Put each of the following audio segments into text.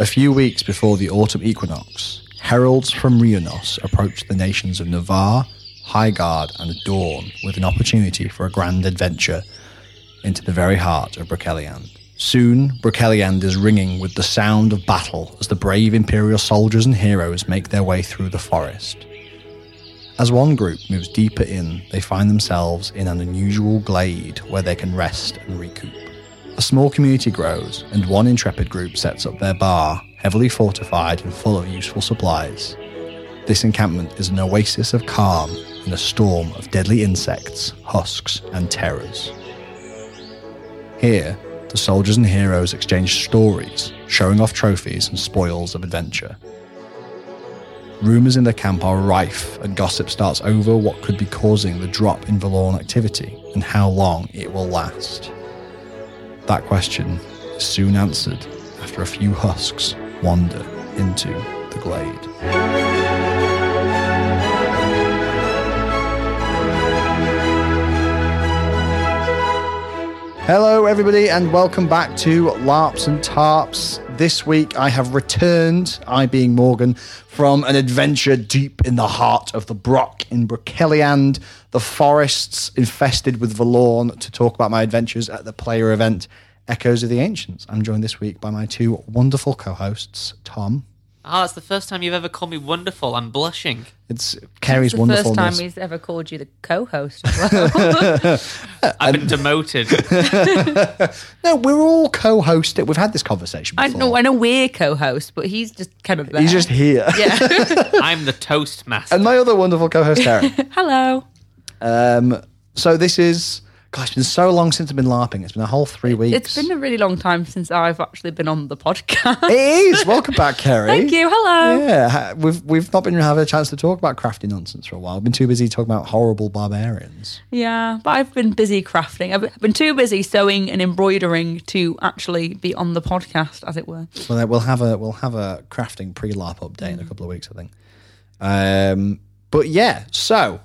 A few weeks before the autumn equinox, heralds from Rhianos approached the nations of Navarr, Highguard, and Dawn with an opportunity for a grand adventure into the very heart of Broceliande. Soon, Broceliande is ringing with the sound of battle as the brave Imperial soldiers and heroes make their way through the forest. As one group moves deeper in, they find themselves in an unusual glade where they can rest and recoup. A small community grows, and one intrepid group sets up their bar, heavily fortified and full of useful supplies. This encampment is an oasis of calm in a storm of deadly insects, husks, and terrors. Here, the soldiers and heroes exchange stories, showing off trophies and spoils of adventure. Rumours in the camp are rife, and gossip starts over what could be causing the drop in Vallorn activity and how long it will last. That question is soon answered after a few husks wander into the glade. Hello, everybody, and welcome back to LARPs and TARPs. This week I have returned, I being Morgan, from an adventure deep in the heart of the Brock in Broceliande, the forests infested with Vallorn, to talk about my adventures at the player event Echoes of the Ancients. I'm joined this week by my two wonderful co hosts, Tom. Ah, it's the first time you've ever called me wonderful. I'm blushing. It's Kerrie's It's the first time he's ever called you the co-host. as well. I've been demoted. No, we're all co-hosted. We've had this conversation I know, I know we're co-hosts, but he's just kind of there. He's just here. yeah. I'm the toast master. And my other wonderful co-host, Terry. Hello. Um, so this is, gosh, it's been so long since I've been LARPing. It's been a whole three weeks. It's been a really long time since I've actually been on the podcast. It is. Welcome back, Kerrie. Thank you. Hello. Yeah, we've we've not been having a chance to talk about crafty nonsense for a while. I've been too busy talking about horrible barbarians. Yeah, but I've been busy crafting. I've been too busy sewing and embroidering to actually be on the podcast, as it were. Well, uh, we'll have a we'll have a crafting pre LARP update in a couple of weeks, I think. Um, but yeah, so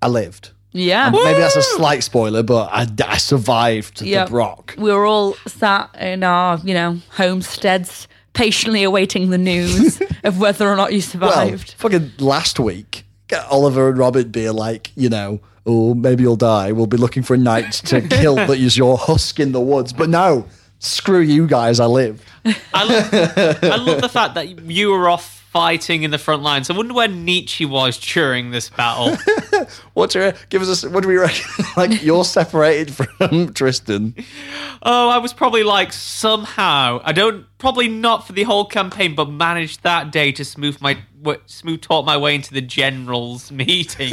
I lived. Yeah. Maybe that's a slight spoiler, but I, I survived Yep. the Brock. We were all sat in our, you know, homesteads, patiently awaiting the news of whether or not you Well, survived. fucking last week, Oliver and Robert being like, you know, oh, maybe you'll die. We'll be looking for a knight to kill that is your husk in the woods. But no, screw you guys. I live. I love, I love the fact that you were off fighting in the front lines. I wonder where Nietzsche was during this battle. What's your, give us a, what do we reckon? like, you're separated from Tristan. oh, I was probably like somehow. I don't probably not for the whole campaign, but managed that day to smooth my smooth talk my way into the generals' meeting.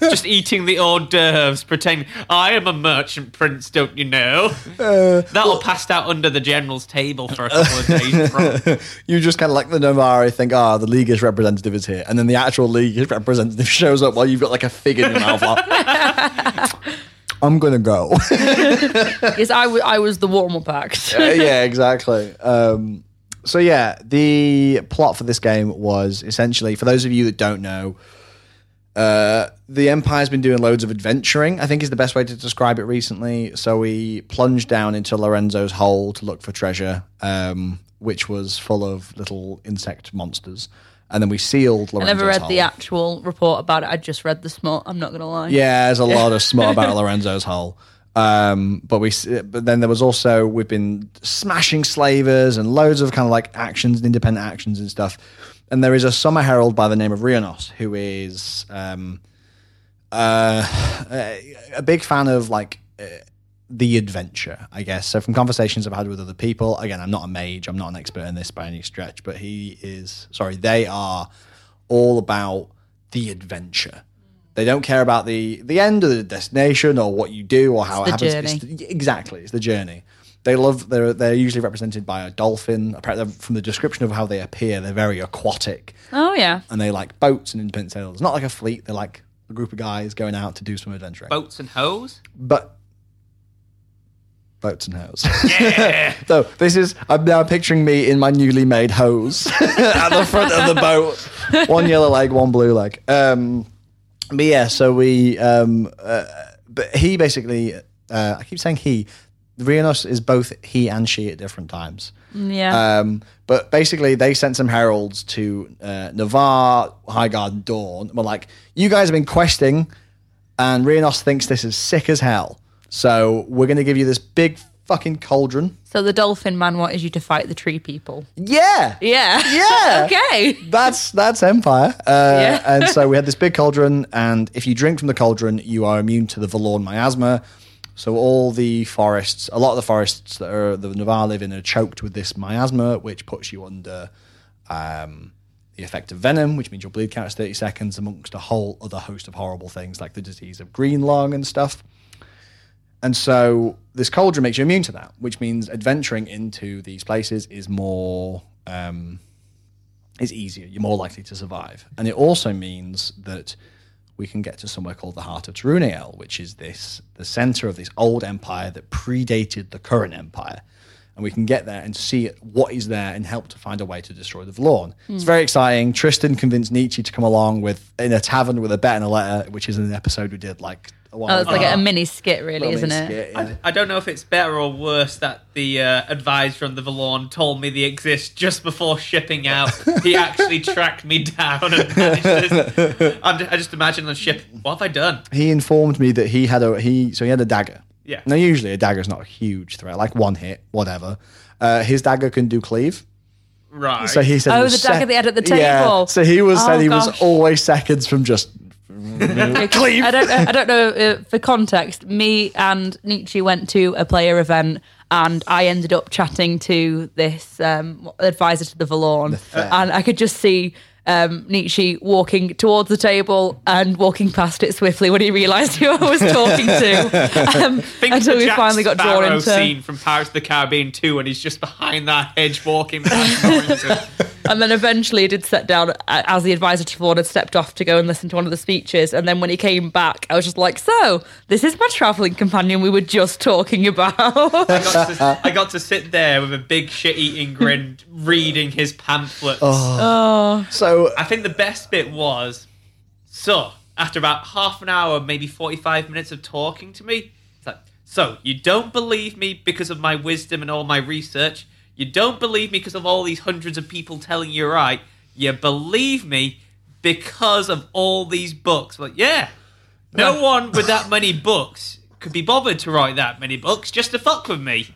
Just eating the hors d'oeuvres, pretending I am a merchant prince. Don't you know? That'll passed out under the general's table for a couple of days. From. You just kind of like the Navarr think, ah, the Leagueish representative is here. And then the actual Leagueish representative shows up while you've got like a fig in your mouth. Like, I'm going to go. yes, I was the warm up act. Uh, yeah, exactly. Um, so yeah, the plot for this game was essentially, for those of you that don't know, uh, the Empire's been doing loads of adventuring. I think is the best way to describe it recently. So we plunged down into Lorenzo's hole to look for treasure, um, which was full of little insect monsters, and then we sealed Lorenzo's I never read hole. the actual report about it. I just read the smut. I'm not gonna lie. Yeah, there's a lot of smut about Lorenzo's hole. Um, but we, but then there was also we've been smashing slavers and loads of kind of like actions, and independent actions and stuff. And there is a summer herald by the name of Rhianos who is um, uh, a big fan of like uh, the adventure, I guess. So from conversations I've had with other people, again, I'm not a mage, I'm not an expert in this by any stretch, but he is. Sorry, they are all about the adventure. They don't care about the the end or the destination or what you do or how It's it the happens. journey. It's the- exactly, it's the journey. They love. They're they're usually represented by a dolphin. Apparently, from the description of how they appear, they're very aquatic Oh yeah. and they like boats and independent sailors. Not like a fleet. They're like a group of guys going out to do some adventuring. Boats and hoes. But boats and hose. so this is. I'm now picturing me in my newly made hose at the front of the boat. One yellow leg, one blue leg. Um, but yeah, so we. Um, uh, but he basically. Uh, I keep saying he. Rhianos is both he and she at different times. Yeah. Um, but basically, they sent some heralds to uh, Navarr, Highguard, and Dawn. We're like, you guys have been questing, and Rhianos thinks this is sick as hell. So we're going to give you this big fucking cauldron. so the dolphin man wanted you to fight the tree people. Yeah. Yeah. Yeah. okay. That's that's Empire. Uh, Yeah. and so we had this big cauldron, and if you drink from the cauldron, you are immune to the Vallorn miasma. So all the forests, a lot of the forests that are the Navarr live in, are choked with this miasma, which puts you under um, the effect of venom, which means your bleed count is thirty seconds, amongst a whole other host of horrible things like the disease of green lung and stuff. And so this cauldron makes you immune to that, which means adventuring into these places is more um, is easier. You're more likely to survive, and it also means that we can get to somewhere called the Heart of Terunael, which is this the center of this old empire that predated the current empire. And we can get there and see what is there and help to find a way to destroy the Vallorn. It's very exciting. Tristan convinced Nietzsche to come along with in a tavern with a bet and a letter, which is an episode we did like Oh, it's like ago. a mini skit, really, isn't it? yeah, yeah. I don't know if it's better or worse that the uh, advisor on the Vallorn told me they exist just before shipping out. he actually tracked me down and. I'm- I just imagine the ship. What have I done? he informed me that he had a he so he had a dagger. Yeah. Now usually a dagger is not a huge threat, like one hit, whatever. Uh, his dagger can do cleave. Right. So he said Oh, it was the dagger they had at the table. Yeah. So he was said Oh, he was always seconds from just cleave. I don't. I don't know. Uh, for context, me and Nietzsche went to a player event, and I ended up chatting to this um, advisor to the Vallorn, and I could just see. Um, Nietzsche walking towards the table and walking past it swiftly when he realised who I was talking to. Um, until we Jack finally got drawn Sparrow into. scene from Pirates of the Caribbean 2 and he's just behind that hedge walking past Norrington. And then eventually he did sit down as the advisor to Ford had stepped off to go and listen to one of the speeches. And then when he came back, I was just like, so this is my travelling companion we were just talking about. I got, to, I got to sit there with a big shit eating grin reading his pamphlets. Oh. oh, So I think the best bit was so after about half an hour, maybe 45 minutes of talking to me, it's like, so you don't believe me because of my wisdom and all my research. You don't believe me because of all these hundreds of people telling you right. You believe me because of all these books. Like, yeah, no one with that many books could be bothered to write that many books just to fuck with me.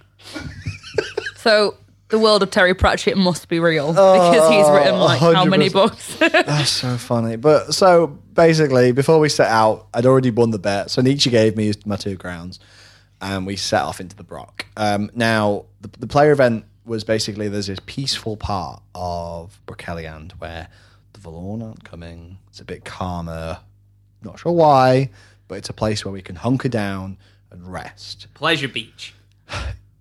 so the world of Terry Pratchett must be real because he's written like how many books? that's so funny. But so basically, before we set out, I'd already won the bet. So Nietzsche gave me my two crowns, and we set off into the Brock. Um, now the, the player event was basically there's this peaceful part of Broceliande where the Vallorn aren't coming. It's a bit calmer. Not sure why, but it's a place where we can hunker down and rest. Pleasure Beach.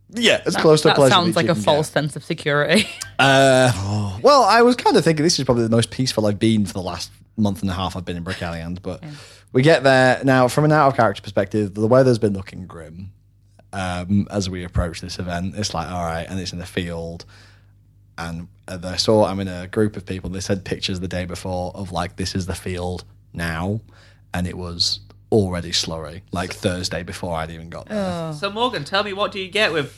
Yeah, as close to that pleasure sounds beach like you a can false get. sense of security. Uh, well, I was kind of thinking this is probably the most peaceful I've been for the last month and a half I've been in Broceliande, but we get there now. From an out of character perspective, the weather's been looking grim um, as we approach this event. It's like all right, and it's in the field, and I saw I'm in a group of people. They said pictures the day before of like this is the field now, and it was already slurry like Thursday before I'd even got there. So Morgan, tell me what do you get with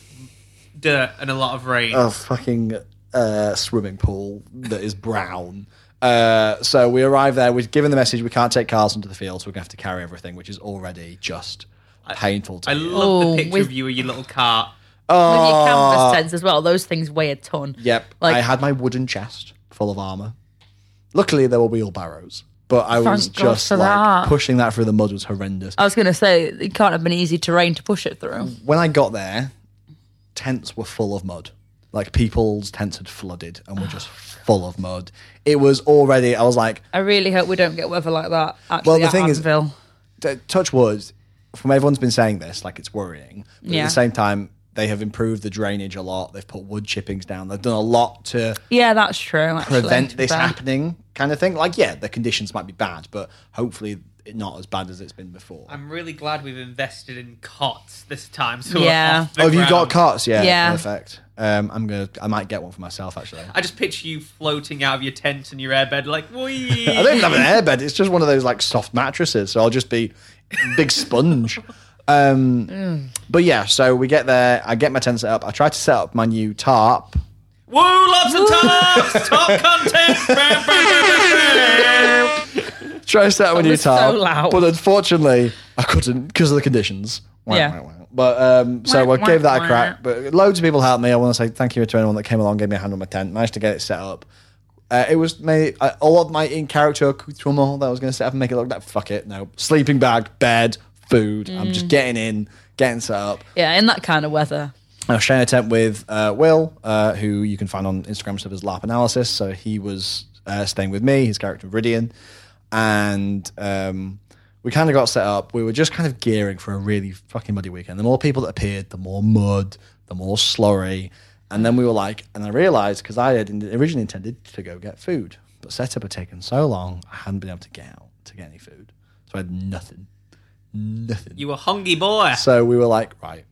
dirt and a lot of rain? a fucking uh, swimming pool that is brown. Uh, so we arrive there. We're given the message we can't take cars into the field, so we're gonna have to carry everything, which is already just painful to I you. love Oh, the picture with- of you with your little cart. With your Oh, canvas tents as well, those things weigh a ton. Yep, Like- I had my wooden chest full of armor. Luckily, there were wheelbarrows, but I was Thank God just for like that. pushing that through the mud was horrendous. I was going to say it can't have been easy terrain to push it through. when I got there, tents were full of mud. Like people's tents had flooded and were just full of mud. It was already. I was like, I really hope we don't get weather like that. Actually, Well, the at thing is- Anvil. t- touch wood, from everyone's been saying this, like it's worrying. But Yeah. at the same time, they have improved the drainage a lot. They've put wood chippings down. They've done a lot to yeah, that's true. Actually, prevent this fair. happening, kind of thing. Like, yeah, the conditions might be bad, but hopefully not as bad as it's been before. I'm really glad we've invested in cots this time. So Yeah. off the oh, have you got ground. cots? Yeah, Yeah. perfect. Um, I'm gonna. I might get one for myself actually. I just picture you floating out of your tent and your airbed like, wee. I don't even have an airbed. It's just one of those like soft mattresses. So I'll just be big sponge. Um, But yeah, so we get there. I get my tent set up. I try to set up my new tarp. Woo, lots of tops! Top content! Try to set up my new was so tarp. loud. But unfortunately, I couldn't because of the conditions. Wah, Yeah. wah, wah. But um, so Wah, I gave wah, that a wah. crack. But loads of people helped me. I want to say thank you to anyone that came along, gave me a hand on my tent, managed to get it set up. Uh, it was made uh, all of my in character accoutrement that I was going to set up and make it look like fuck it. No sleeping bag, bed, food. I'm Mm. just getting in, getting set up. Yeah, in that kind of weather. I was sharing a tent with uh, Will, uh, who you can find on Instagram stuff as LARP Analysis. So he was uh, staying with me, his character Viridian, and um, we kind of got set up. We were just kind of gearing for a really fucking muddy weekend. The more people that appeared, the more mud, the more slurry. And then we were like, and I realized because I had originally intended to go get food, but setup had taken so long, I hadn't been able to get out to get any food. So I had nothing. Nothing. You were hungry boy. So we were like, right,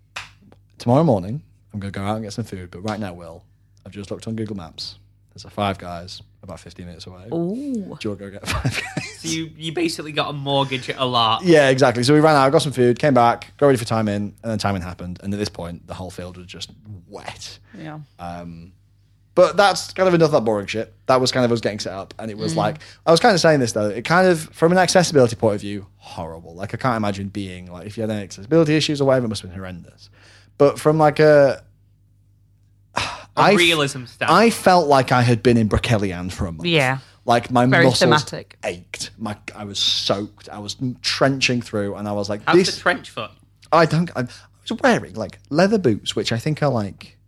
tomorrow morning, I'm going to go out and get some food. But right now, Will, I've just looked on Google Maps. There's a Five Guys about 15 minutes away. Ooh. Do you want to go get Five Guys? So you, you basically got a mortgage at a lot. yeah, exactly. So we ran out, got some food, came back, got ready for time in, and then timing happened. And at this point, the whole field was just wet. Yeah. Um, But that's kind of enough of that boring shit. That was kind of us getting set up. And it was like, I was kind of saying this though, it kind of, from an accessibility point of view, horrible. Like, I can't imagine being, like, if you had any accessibility issues or whatever, it must have been horrendous. But from like a, A I f- realism standpoint. I felt like I had been in Broceliande for a month. Yeah. Like my Very muscles thematic. ached. My I was soaked. I was trenching through, and I was like, How's "This." the trench foot? I don't. I, I was wearing like leather boots, which I think are like,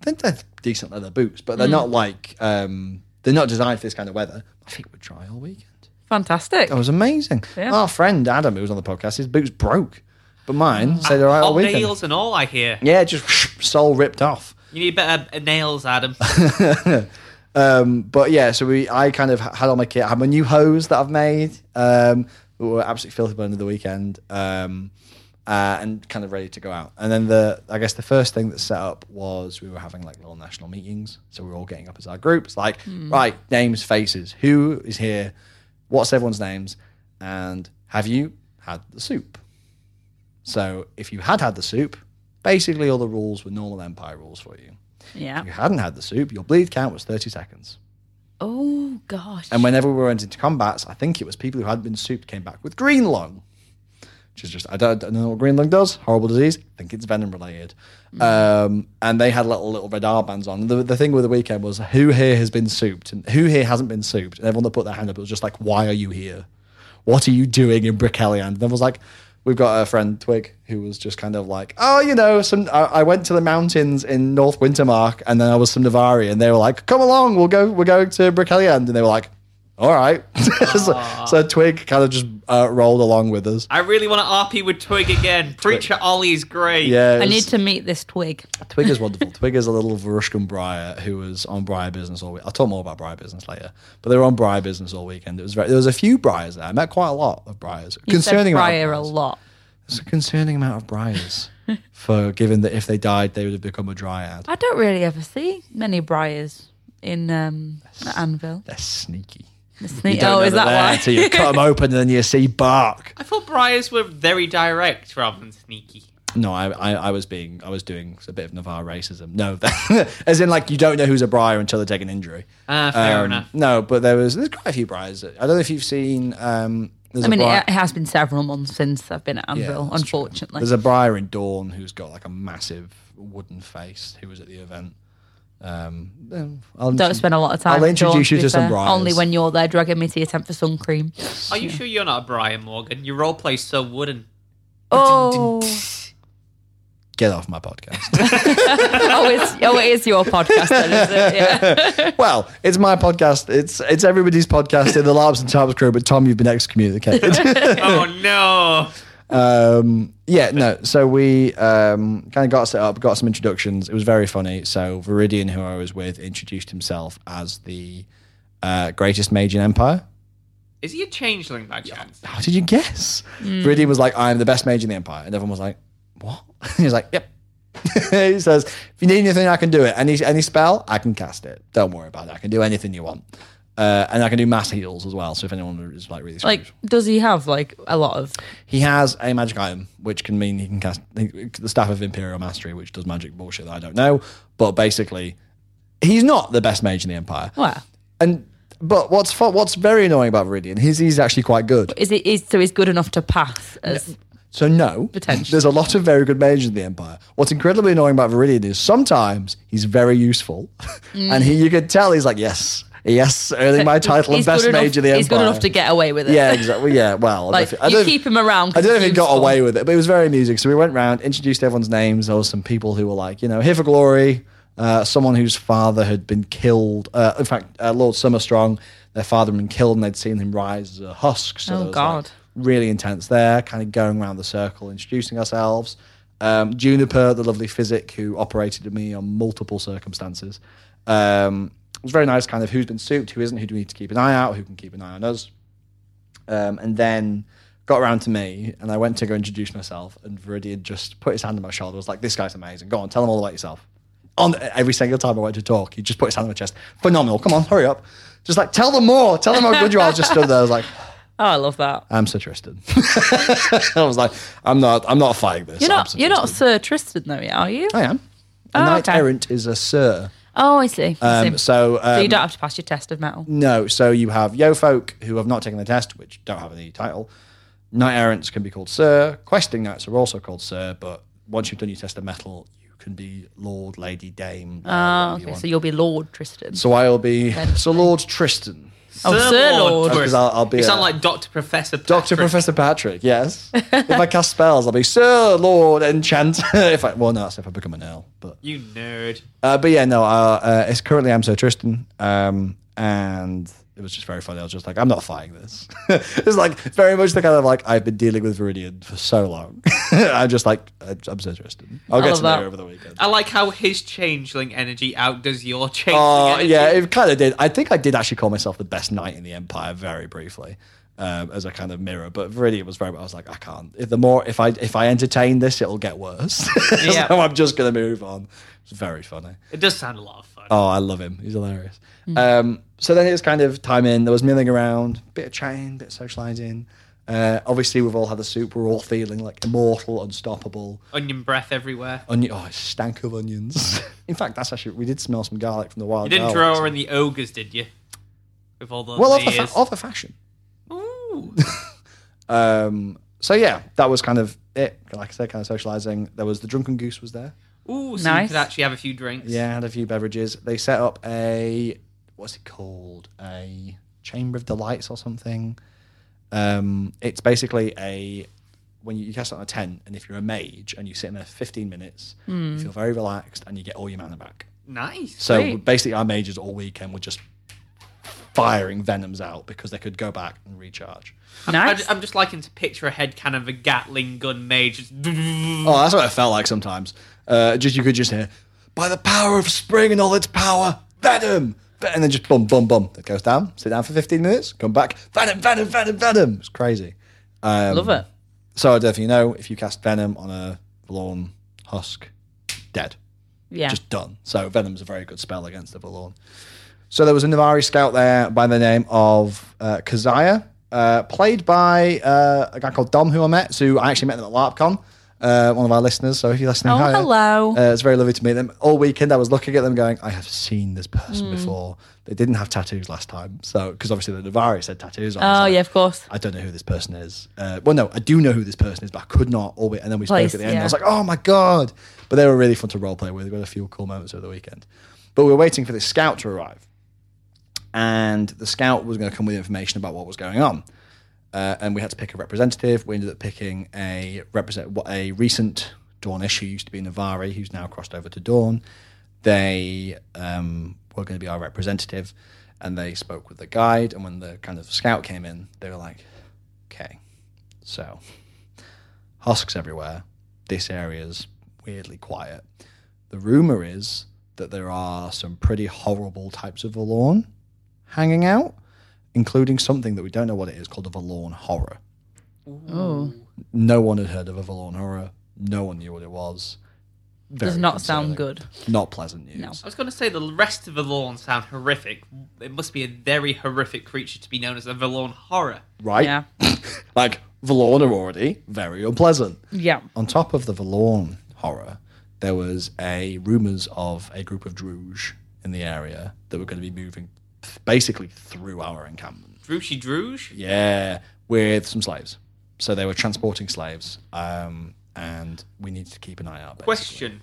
I think they're decent leather boots, but they're Hmm. not like um, they're not designed for this kind of weather. My feet were dry all weekend. Fantastic. That was amazing. Yeah. Our friend Adam, who was on the podcast, his boots broke, but mine stayed all right all Hot weekend. nails and all, I hear. Yeah, just sole ripped off. You need better nails, Adam. Um, but yeah, so we, I kind of had all my kit. I had my new hose that I've made. Um, we were absolutely filthy by the end of the weekend, um, uh, and kind of ready to go out. And then the, I guess the first thing that set up was we were having like little national meetings. So we were all getting up as our groups, like right names, faces, who is here, what's everyone's names, and have you had the soup? So if you had had the soup, basically all the rules were normal Empire rules for you. yeah. If you hadn't had the soup, your bleed count was 30 seconds. Oh gosh. And whenever we went into combats, I think it was people who hadn't been souped came back with green lung, which is just, I don't, I don't know what green lung does. Horrible disease. I think it's venom related. Um, and they had little, little red armbands on. The, the thing with the weekend was who here has been souped and who here hasn't been souped. And everyone that put their hand up, it was just like, why are you here? What are you doing in Broceliande? And then was like, we've got a friend, Twig, who was just kind of like, oh, you know, some. I, I went to the mountains in North Wintermark, and then I was some Navari, and they were like, come along, we'll go, we're going to Broceliande, and they were like, all right. so, so Twig kind of just uh, rolled along with us. I really want to RP with Twig again. Preacher Ollie's great. Yeah, it I need to meet this twig. Twig is wonderful. Twig is a little Varushkan Briar who was on Briar Business all week. I'll talk more about Briar Business later, but they were on Briar Business all weekend. It was very, there was a few Briars there. I met quite a lot of Briars. You said amount of Briar a Briars. lot. It's a concerning amount of briars for given that if they died, they would have become a dryad. I don't really ever see many briars in um, Anvil. They're sneaky. The You don't Oh, know is that there why? Till you cut them open and then you see bark. I thought Briars were very direct rather than sneaky. No, I, I, I was being, I was doing a bit of Navarr racism. No, as in like you don't know who's a briar until they take an injury. Ah, fair Um, enough. No, but there was there's quite a few briars. I don't know if you've seen. Um, there's I mean, a briar, it, it has been several months since I've been at Yeah, Anvil, true. unfortunately. There's a briar in Dawn who's got like a massive wooden face. Who was at the event? Um, I'll Don't intro- spend a lot of time. I'll introduce Dawn, you be to some fair. briars. Only when you're there dragging me to your tent for sun cream. Are you sure you're not a Brian Morgan? Your role play's so wooden. Oh, Get off my podcast. oh, it's oh, it is your podcast, then, is it? Yeah. well, it's my podcast. It's it's everybody's podcast in the Larps and Tarps crew, but Tom, you've been excommunicated. oh no. um, yeah, no. So we um, kind of got set up, got some introductions. It was very funny. So Viridian, who I was with, introduced himself as the uh, greatest mage in Empire. Is he a changeling by chance? How did you guess? Viridian was like, "I'm the best mage in the Empire," and everyone was like, "What?" he was like, "Yep." he says, "If you need anything, I can do it. Any any spell, I can cast it. Don't worry about it. I can do anything you want." Uh, and I can do mass heals as well. So if anyone is like really screwed. Like, does he have like a lot of? He has a magic item, which can mean he can cast the Staff of Imperial Mastery, which does magic bullshit that I don't know. But basically, he's not the best mage in the Empire. Well, And but what's fu- what's very annoying about Viridian, he's he's actually quite good. is it is so he's good enough to pass as So no, Potentially. there's a lot of very good mages in the Empire. What's incredibly annoying about Viridian is sometimes he's very useful, and he you can tell he's like yes, yes, earning my title and best mage of the Empire. He's good enough to get away with it. Yeah, exactly. Yeah, well, I Like don't I you don't- keep him around. I don't know if he got away with it, but it was very amusing. So we went around, introduced everyone's names. There were some people who were like, you know, here for glory. Uh, someone whose father had been killed. Uh, in fact, uh, Lord Summerstrong, their father had been killed, and they'd seen him rise as a husk. So Oh, was, God. like, really intense there. Kind of going around the circle, introducing ourselves. Um, Juniper, the lovely physic who operated with me on multiple circumstances. Um, it was very nice, kind of who's been souped, who isn't, who do we need to keep an eye out, who can keep an eye on us. Um, and then got around to me, and I went to go introduce myself, and Viridian just put his hand on my shoulder. Was like, "This guy's amazing. Go on, tell him all about yourself." On every single time I went to talk, he just put his hand on my chest. Phenomenal. Come on, hurry up. Just like tell them more. Tell them how good you are. I just stood there. I was like, Oh, I love that. "I'm Sir Tristan." I was like, "I'm not. I'm not fighting this. You're not. Sir You're not Tristan." Sir Tristan though, are you? I am. A Oh, knight okay. errant is a sir. Oh, I see. I Um, so, um, so you don't have to pass your test of metal. No, so you have yo folk who have not taken the test, which don't have any title. Knight errants can be called sir. Questing knights are also called sir, but once you've done your test of metal, you can be lord, lady, dame. uh, Oh, you okay. want. So you'll be Lord Tristan. So I will be Sir Lord Tristan, Oh, Sir Lord. Oh, 'cause I'll- I'll be you a- sound like Doctor Professor. Doctor Professor Patrick. Yes, if I cast spells, I'll be Sir Lord Enchanter. if I well, no, that's if I become an earl, but You nerd. Uh, but yeah, no, uh, uh, it's currently I'm Sir Tristan, um, and it was just very funny. I was just like, I'm not fighting this. it's like very much the kind of like I've been dealing with Viridian for so long. I'm just like I'm so interested. I'll I get to know that. you over the weekend. I like how his changeling energy outdoes your changeling Oh energy. yeah, it kind of did. I think I did actually call myself the best knight in the Empire very briefly. Um, as a kind of mirror, but Viridian was very. I was like, I can't. If the more, if I if I entertain this, it'll get worse. Yeah. so I'm just gonna move on. It's very funny. It does sound a lot of fun. Oh, I love him. He's hilarious. Um, so then it was kind of time in. There was milling around, bit of chatting, bit of socializing. Uh, obviously, we've all had the soup. We're all feeling like immortal, unstoppable. Onion breath everywhere. Onion, oh, it stank of onions. in fact, that's actually we did smell some garlic from the wild. You didn't garlic. draw in the ogres, did you? With all those Well, of the, ears. fa- of the fashion. Ooh. Um, so yeah, that was kind of it. Like I said, kind of socializing. There was the drunken goose was there. Ooh, so Nice. you could actually have a few drinks. Yeah, had a few beverages. They set up a what's it called? A chamber of delights or something. Um, it's basically a when you, you cast it on a tent, and if you're a mage and you sit in there for 15 minutes, you feel very relaxed and you get all your mana back. Nice. So Sweet. basically, our mages all weekend were just firing venoms out because they could go back and recharge. Nice. I, am just liking to picture ahead kind of a Gatling gun mage. Oh, that's what it felt like sometimes. Uh, just you could just hear, by the power of spring and all its power, venom, and then just bum bum bum. It goes down. Sit down for fifteen minutes. Come back. Venom, venom, venom, venom. It's crazy. Um, Love it. So I definitely know if you cast venom on a Vallorn husk, dead, Yeah. just done. So venom's a very good spell against the Vallorn. So there was a Navari scout there by the name of uh, Kazaya, uh, played by uh, a guy called Dom, who I met. So I actually met them at LARPCon. Uh, one of our listeners. So if you're listening, Oh, hi. hello. Uh, it's very lovely to meet them. All weekend, I was looking at them, going, "I have seen this person before." They didn't have tattoos last time, so because obviously the Navari said tattoos. on. Oh like, yeah, of course. I don't know who this person is. Uh, well, no, I do know who this person is, but I could not always. And then we spoke Place, at the end. yeah. I was like, oh my god! But they were really fun to role play with. We had a few cool moments over the weekend. But we were waiting for this scout to arrive, and the scout was going to come with information about what was going on. Uh, and we had to pick a representative. We ended up picking a represent what a recent Dawnish who used to be Navari, who's now crossed over to Dawn. They um, were going to be our representative, and they spoke with the guide. And when the kind of scout came in, they were like, "Okay, so husks everywhere. This area's weirdly quiet. The rumor is that there are some pretty horrible types of Vallorn hanging out, including something that we don't know what it is called a Vallorn horror. Oh. No one had heard of a Vallorn horror. No one knew what it was. Does not sound good. Not pleasant news. No. I was going to say the rest of the Vallorn sound horrific. It must be a very horrific creature to be known as a Vallorn horror. Right? Yeah. like, Vallorn are already very unpleasant. Yeah. On top of the Vallorn horror, there was a rumors of a group of Druj in the area that were going to be moving basically through our encampment. Drushy Druj? Yeah, with some slaves. So they were transporting slaves, um, and we needed to keep an eye out. Basically. Question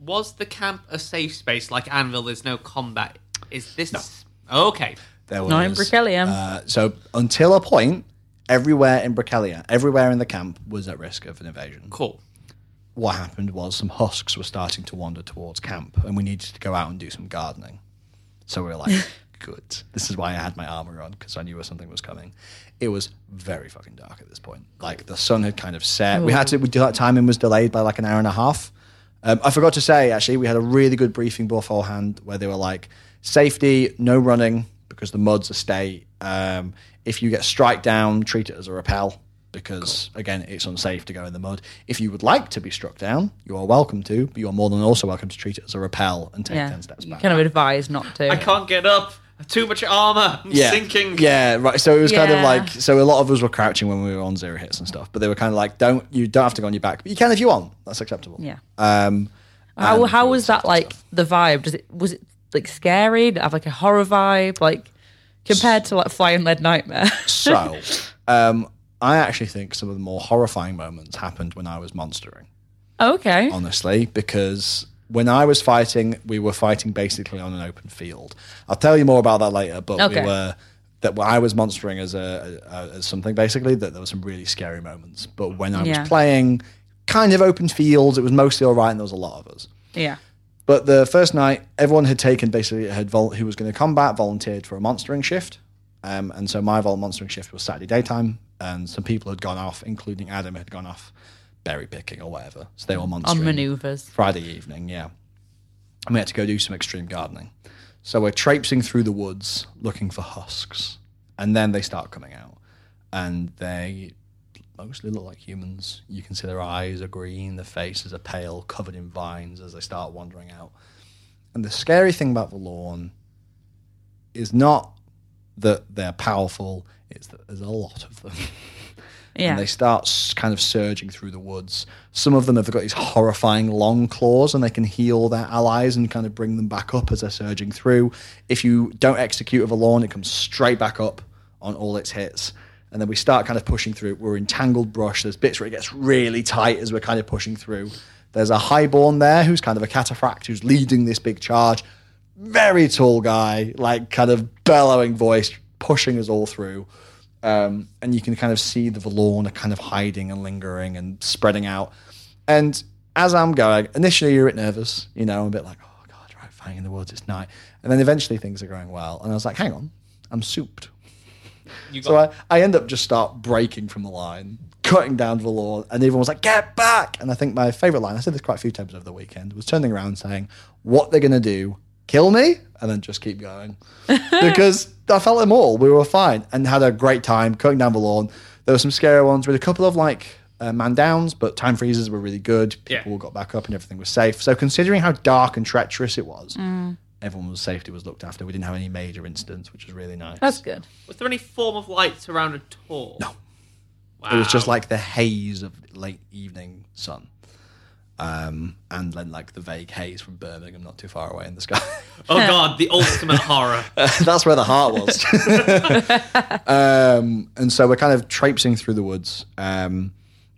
Was the camp a safe space like Anvil? There's no combat. Is this. Okay. There was, Not in Broceliande. Uh, so until a point, everywhere in Broceliande, everywhere in the camp was at risk of an invasion. Cool. What happened was some husks were starting to wander towards camp, and we needed to go out and do some gardening. So we were like, good. This is why I had my armor on because I knew something was coming. It was very fucking dark at this point. Like the sun had kind of set. We had to. We that timing was delayed by like an hour and a half. Um, I forgot to say actually, we had a really good briefing beforehand where they were like, safety, no running because the mud's a state. Um, if you get strike down, treat it as a repel because again, it's unsafe to go in the mud. If you would like to be struck down, you are welcome to, but you are more than also welcome to treat it as a repel and take Yeah. ten steps You back. kind of advise not to. I can't get up. Too much armor. I'm yeah. sinking. Yeah, right. So it was kind of like so a lot of us were crouching when we were on zero hits and stuff, but they were kind of like, don't you don't have to go on your back, but you can if you want. That's acceptable. Yeah. Um, How how was that like stuff. the vibe? Does it was it like scary? Did it have like a horror vibe? Like compared to like Flying Lead Nightmare? So, um, I actually think some of the more horrifying moments happened when I was monstering. okay. honestly, because when I was fighting, we were fighting basically on an open field. I'll tell you more about that later, but Okay. we were that I was monstering as a, a as something basically that there were some really scary moments. But when I Yeah. was playing kind of open fields, it was mostly all right, and there was a lot of us. Yeah. But the first night, everyone had taken basically had vol- who was going to combat volunteered for a monstering shift, um, and so my vol monstering shift was Saturday daytime, and some people had gone off, including Adam had gone off berry picking or whatever. So they were On maneuvers. Friday evening, yeah. And we had to go do some extreme gardening. So we're traipsing through the woods looking for husks, and then they start coming out, and they mostly look like humans. You can see their eyes are green, their faces are pale, covered in vines as they start wandering out. And the scary thing about the Vallorn is not that they're powerful; it's that there's a lot of them Yeah. and they start kind of surging through the woods. Some of them have got these horrifying long claws, and they can heal their allies and kind of bring them back up as they're surging through. If you don't execute with a lawn, it comes straight back up on all its hits. And then we start kind of pushing through. We're in tangled brush. There's bits where it gets really tight as we're kind of pushing through. There's a highborn there who's kind of a cataphract who's leading this big charge. Very tall guy, like kind of bellowing voice, pushing us all through. Um, and you can kind of see the Vallorn are kind of hiding and lingering and spreading out. And as I'm going, initially you're a bit nervous, you know, a bit like, oh God, right, fighting in the woods, it's night. And then eventually things are going well. And I was like, hang on, I'm souped. You So I, I end up just start breaking from the line, cutting down the Vallorn, and everyone was like, get back. And I think my favorite line, I said this quite a few times over the weekend, was turning around saying, what they're going to do, kill me? And then just keep going. because I felt them all. We were fine and had a great time cutting down the Vallorn. There were some scary ones with a couple of like uh, man downs, but time freezes were really good. People Yeah. got back up and everything was safe. So considering how dark and treacherous it was, everyone's safety was looked after. We didn't have any major incidents, which was really nice. That's good. Was there any form of lights around at all? No. Wow. It was just like the haze of late evening sun. Um, and then like the vague haze from Birmingham, not too far away in the sky. Oh god, the ultimate horror. That's where the heart was. um, and so we're kind of traipsing through the woods. Um,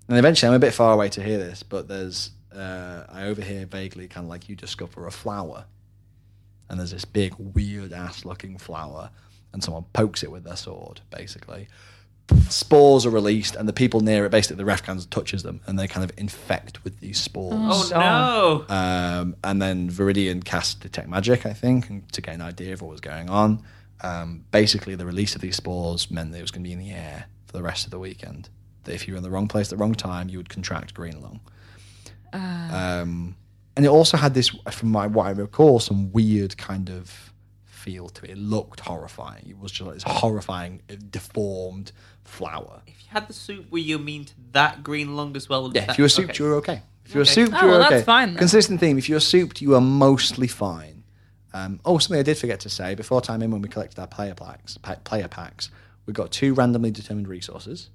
and eventually, I'm a bit far away to hear this, but there's uh, I overhear vaguely kind of like you discover a flower, and there's this big weird ass looking flower, and someone pokes it with their sword, basically. Spores are released, and the people near it, basically the Refcans touches them, and they kind of infect with these spores. Oh Oh. no. Um, and then Viridian cast Detect Magic, I think, and to get an idea of what was going on. Um, basically, the release of these spores meant that it was going to be in the air for the rest of the weekend. That if you were in the wrong place at the wrong time, you would contract green lung. um, and it also had this, from my what I recall, some weird kind of feel to it. It looked horrifying. It was just like this horrifying, uh, deformed flower. If you had the soup, were you mean to that green lung as well? Yeah, That- if you were souped, okay. you were okay. If If you're Okay. souped, Oh, you're well, okay. that's fine then. Consistent theme. If you're souped, you are mostly fine. Um, oh, something I did forget to say before time in when we collected our player packs. Pa- player packs, we got two randomly determined resources,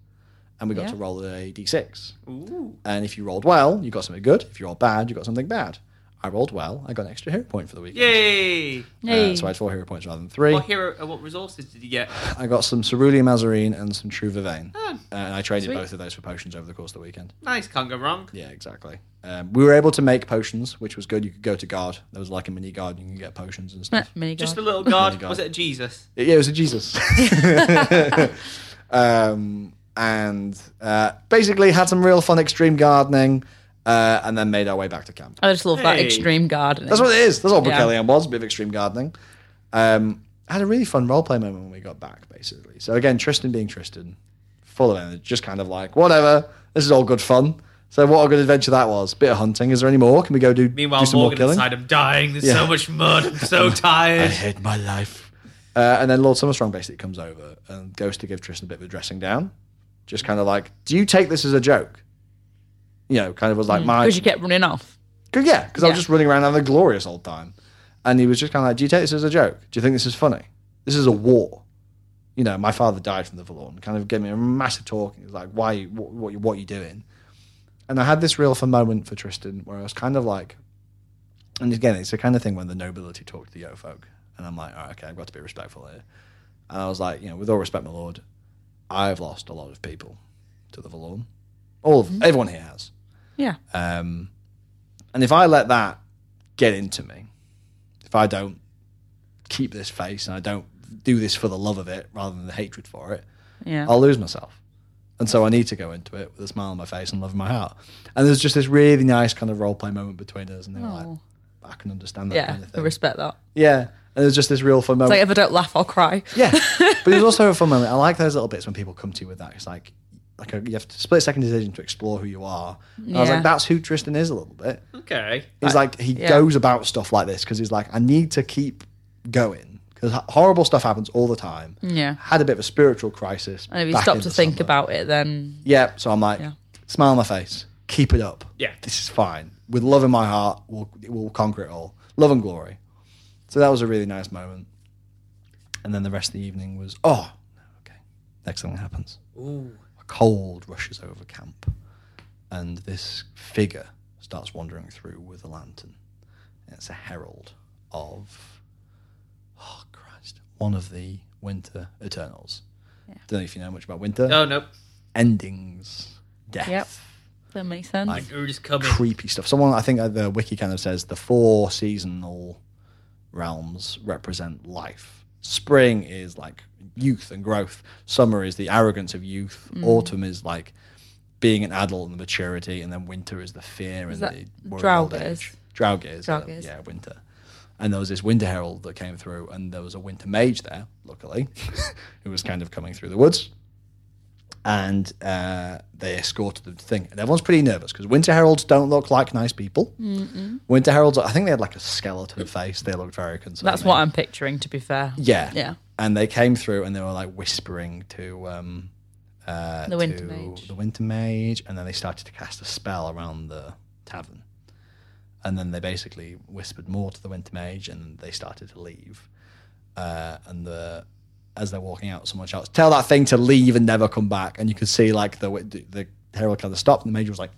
and we got Yeah. to roll a d6. Ooh. And if you rolled well, you got something good. If you rolled bad, you got something bad. I rolled well. I got an extra hero point for the weekend. Yay! Uh, Yay. so I had four hero points rather than three. What hero? Uh, what resources did you get? I got some Cerulean Mazarine and some True Vervain. Oh, Uh, and I traded sweet. both of those for potions over the course of the weekend. nice, can't go wrong. Yeah, exactly. Um, we were able to make potions, which was good. You could go to guard. There was like a mini guard. You can get potions and stuff. Mini Just a little guard. God. Was it a Jesus? yeah, it was a Jesus. um, and uh, basically had some real fun extreme gardening, uh, and then made our way back to camp. I just love that Hey. extreme gardening. That's what it is. That's all Yeah. Broceliande was, a bit of extreme gardening. Um, I had a really fun role play moment when we got back, basically. So again, Tristan being Tristan, full of energy, just kind of like, whatever, this is all good fun. So what a good adventure that was. Bit of hunting. Is there any more? Can we go do, Meanwhile, do some more Morgan killing? inside, I'm dying. There's Yeah. so much mud. I'm so tired. I tired. hate my life. Uh, and then Lord Summerstrong basically comes over and goes to give Tristan a bit of a dressing down. Just kind of like, do you take this as a joke? You know, kind of was like mm. my Because you kept running off. Cause, yeah, because I was just running around having a glorious old time. And he was just kind of like, Do you take this as a joke? Do you think this is funny? This is a war. You know, my father died from the Vallorn. Kind of gave me a massive talk. He was like, Why, what, what, what are you doing? And I had this real fun moment for Tristan where I was kind of like, and again, it's the kind of thing when the nobility talk to the yo folk. And I'm like, All right, okay, I've got to be respectful here. And I was like, You know, with all respect, my lord, I've lost a lot of people to the Vallorn. All of, mm-hmm. everyone here has. Yeah. Um, and if I let that get into me, if I don't keep this face and I don't do this for the love of it rather than the hatred for it, Yeah. I'll lose myself. And so I need to go into it with a smile on my face and love in my heart. And there's just this really nice kind of role play moment between us, and they're like, Oh. I can understand that Yeah. kind of thing. I respect that. yeah. And there's just this real fun It's moment. like if I don't laugh, I'll cry. Yeah, but there's also a fun moment. I like those little bits when people come to you with that. It's like, like a, you have to split second decision to explore who you are. And I was Yeah. like, that's who Tristan is a little bit. Okay. He's like he yeah. goes about stuff like this because he's like, I need to keep going because horrible stuff happens all the time. Yeah. Had a bit of a spiritual crisis. And if you back stop in to the think summer. about it, then yeah. So I'm like, Yeah. smile on my face, keep it up. Yeah. this is fine. With love in my heart, we'll we'll conquer it all. Love and glory. So that was a really nice moment. And then the rest of the evening was oh, okay. Next thing that happens Ooh. A cold rushes over camp, and this figure starts wandering through with a lantern. And it's a herald of, oh Christ, one of the Winter Eternals. Don't know if you know much about winter. Oh nope. Endings, death, Yep. that makes sense. Like- We're just coming. creepy stuff. Someone, I think uh, the wiki kind of says the four seasonal realms represent life. Spring is like youth and growth. Summer is the arrogance of youth. Mm. Autumn is like being an adult and the maturity, and then winter is the fear Is and the old age. Is, uh, yeah, winter. And there was this winter herald that came through, and there was a winter mage there, luckily, who was kind of coming through the woods. And uh, they escorted the thing. And everyone's pretty nervous because winter heralds don't look like nice people. Winter heralds, I think they had like a skeleton face. They looked very concerned. That's what I'm picturing, to be fair. Yeah. Yeah. And they came through and they were like whispering to um, uh, The Winter to Mage. The Winter Mage, and then they started to cast a spell around the tavern. And then they basically whispered more to the Winter Mage, and they started to leave. Uh, and the as they're walking out, someone shouts, "Tell that thing to leave and never come back." And you could see like the the herald kind of stopped, and the Mage was like,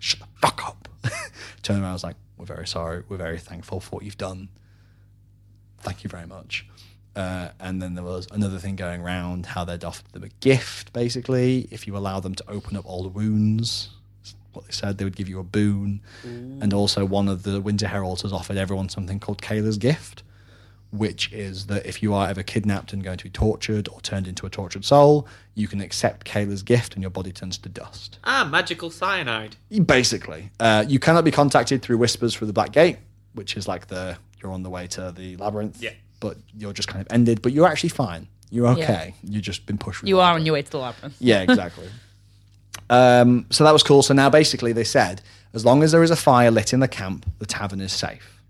"Shut the fuck up!" Turned around, I was like, "We're very sorry. We're very thankful for what you've done." thank you very much. Uh, and then there was another thing going around how they'd offered them a gift, basically. If you allow them to open up all the wounds, what they said, they would give you a boon. And also, one of the Winter Heralds has offered everyone something called Kayla's Gift, which is that if you are ever kidnapped and going to be tortured or turned into a tortured soul, you can accept Kayla's gift and your body turns to dust. Ah, magical cyanide. Basically, uh, you cannot be contacted through whispers through the Black Gate, which is like the you're on the way to the labyrinth. Yeah. But you're just kind of ended. But you're actually fine. You're okay. You've just been pushed. You are on your way to the labyrinth. Yeah, exactly. um, so that was cool. So now basically they said, as long as there is a fire lit in the camp, the tavern is safe.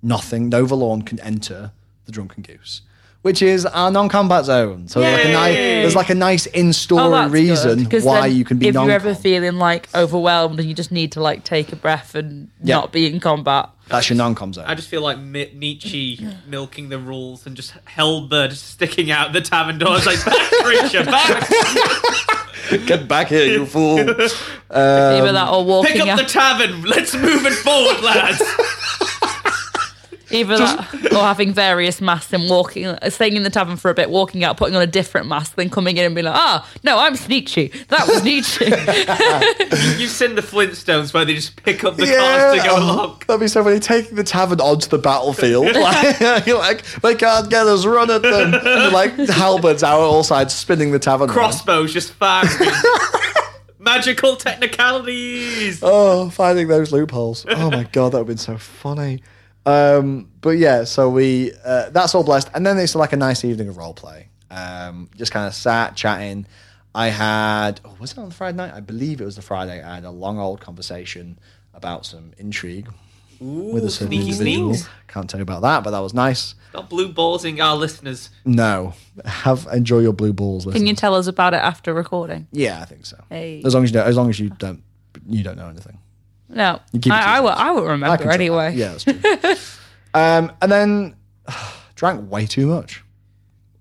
Nothing, no Vallorn can enter the Drunken Goose, which is our non-combat zone. So like a nice, there's like a nice in-story Oh, that's reason good, 'cause why then you can be if non you're ever feeling like overwhelmed and you just need to like take a breath and Yeah. not be in combat. That's your non-com zone. I just feel like Mi- Nietzsche milking the rules and just halberd sticking out the tavern doors like back, creature, back. Get back here, you fool. Either Um, that or Pick walking up out. the tavern. Let's move it forward, lads. Either that or having various masks and walking, uh, staying in the tavern for a bit, walking out, putting on a different mask, then coming in and being like, ah, no, I'm Nietzsche. That was Nietzsche. You've seen the Flintstones where they just pick up the yeah, cars to go oh, along. that'd be so funny. Taking the tavern onto the battlefield, like, you're like they can't get us, run at them. And like halberds out at all sides, spinning the tavern. around. Crossbows just firing. Magical technicalities. Oh, finding those loopholes. Oh my god, that would have been so funny. Um, but yeah, so we uh, that's all blessed, and then it's like a nice evening of role play. Um, just kind of sat chatting. I had oh, was it on the Friday night? I believe it was the Friday. I had a long old conversation about some intrigue with a certain sneaky individual. sneaks. Can't tell you about that, but that was nice. Got blue ballsing our listeners. No, have enjoy your blue balls. Can you tell us about it after recording? yeah, I think so. Hey. As long as you don't, as long as you don't, you don't know anything. No, You keep it to I, I, will, yourself. I will remember can tell anyway. that. Yeah, that's true. um, and then drank way too much.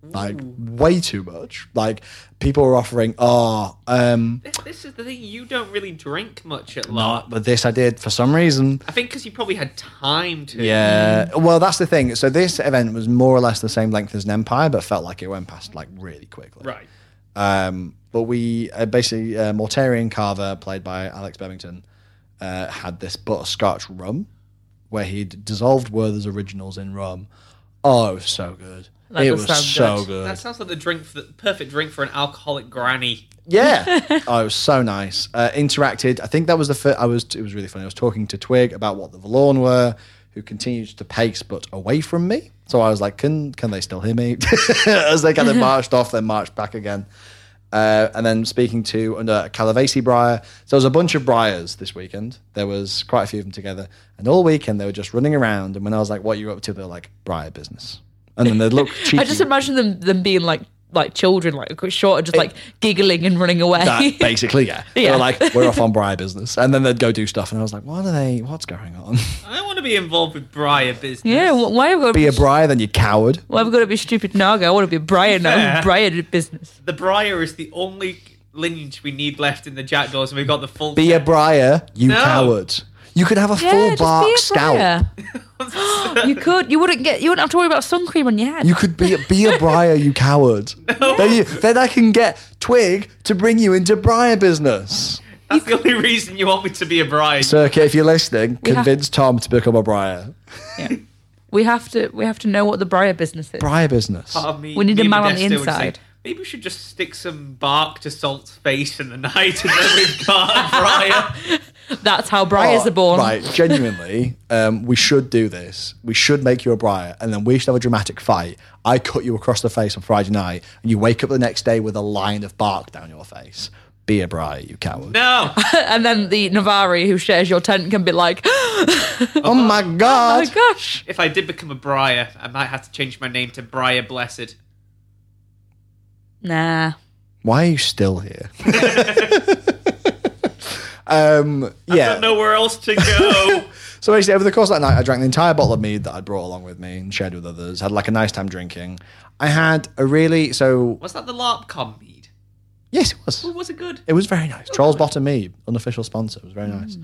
Like way too much. Like people were offering, oh, um, This, this is the thing. You don't really drink much at not, large. but this I did for some reason. I think because you probably had time to. Yeah. Well, that's the thing. So this event was more or less the same length as an Empire, but felt like it went past like really quickly. Right. Um, but we uh, basically uh, Mortarian Carver, played by Alex Bevington, uh, had this butterscotch rum where he'd dissolved Werther's originals in rum. Oh, it was so good. That it was so good. good. That sounds like the drink for the perfect drink for an alcoholic granny. Yeah. oh, it was so nice. Uh, interacted. I think that was the first. I was. It was really funny. I was talking to Twig about what the Vallorn were, who continued to pace but away from me. So I was like, can can they still hear me? As they kind of marched off, then marched back again. Uh, and then speaking to under Calavasi Briar. So there was a bunch of Briars this weekend. There was quite a few of them together, and all weekend they were just running around. And when I was like, "What are you up to?" They're like, "Briar business," and then they'd look cheeky. I just imagine them them being like like children, like short, and just like giggling and running away. That, basically, yeah. They Yeah. like, we're off on Briar business. And then they'd go do stuff. And I was like, what are they, what's going on? I don't want to be involved with Briar business. yeah, why have we got to Be be, a Briar, then you coward. why have we got to be stupid Naga? I want to be a Brian now. Fair. Brian business. The Briar is the only lineage we need left in the Jackdaws, and we've got the full. Be a Briar, you No. coward. You could have a Yeah, full bark be a scout. You could. You wouldn't get. You wouldn't have to worry about sun cream on your head. You could be, be a Briar, you coward. Then, you, then I can get Twig to bring you into Briar business. That's the only reason you want me to be a bride. Circuit, if you're listening, We have- convince Tom to become a Briar. Yeah. We have to. We have to know what the Briar business is. Briar business. Part of me- We need me a and man on the Modesto would say, inside. Maybe we should just stick some bark to Salt's face in the night, and then we've got a Briar. That's how Briars Oh, are born. Right, genuinely, um, we should do this. We should make you a Briar, and then we should have a dramatic fight. I cut you across the face on Friday night, and you wake up the next day with a line of bark down your face. Be a Briar, you coward. No, and then the Navarr who shares your tent can be like, Oh my "Oh god! my gosh, if I did become a Briar, I might have to change my name to Briar Blessed. nah." Why are you still here? um, I yeah. don't know where else to go. So basically, over the course of that night, I drank the entire bottle of mead that I'd brought along with me and shared with others. Had like a nice time drinking. I had a really so Was that the LARPCon mead? yes, it was. Oh, was it good? It was very nice. Trolls Bottom Mead, unofficial sponsor. It was very nice.